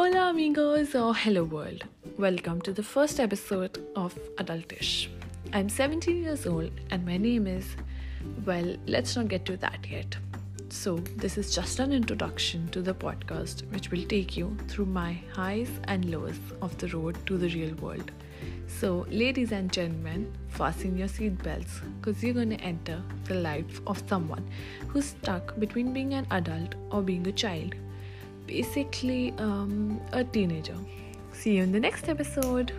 Hola, amigos, or hello, world. Welcome to the first episode of Adultish. I'm 17 years old, and my name is, well, let's not get to that yet. So, this is just an introduction to the podcast, which will take you through my highs and lows of the road to the real world. So, ladies and gentlemen, fasten your seatbelts because you're going to enter the life of someone who's stuck between being an adult or being a child basically um, a teenager. See you in the next episode.